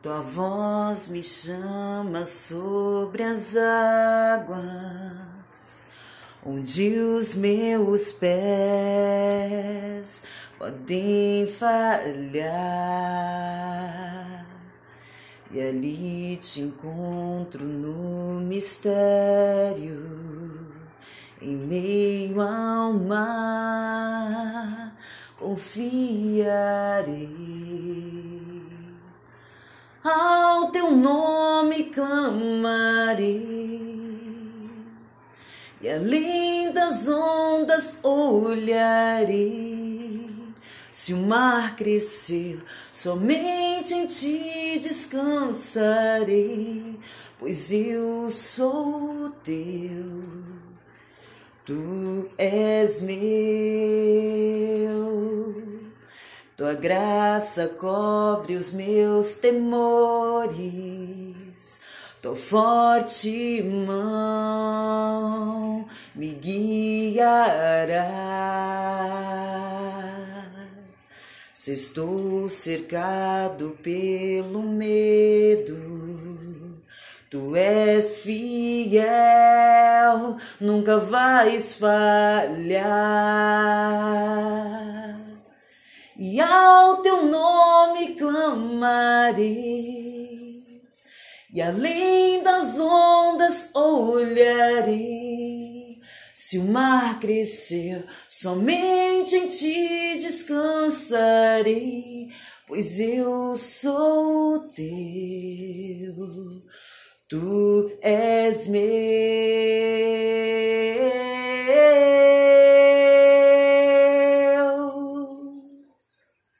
Tua voz me chama sobre as águas, onde os meus pés podem falhar. E ali te encontro no mistério, em meio ao mar, confiarei ao teu nome clamarei, e além das ondas olharei. Se o mar crescer, somente em ti descansarei, pois eu sou teu, tu és meu. Tua graça cobre os meus temores, tua forte mão me guiará. Se estou cercado pelo medo, tu és fiel, nunca vais falhar e além das ondas olharei. Se o mar crescer, somente em ti descansarei, pois eu sou teu, tu és meu.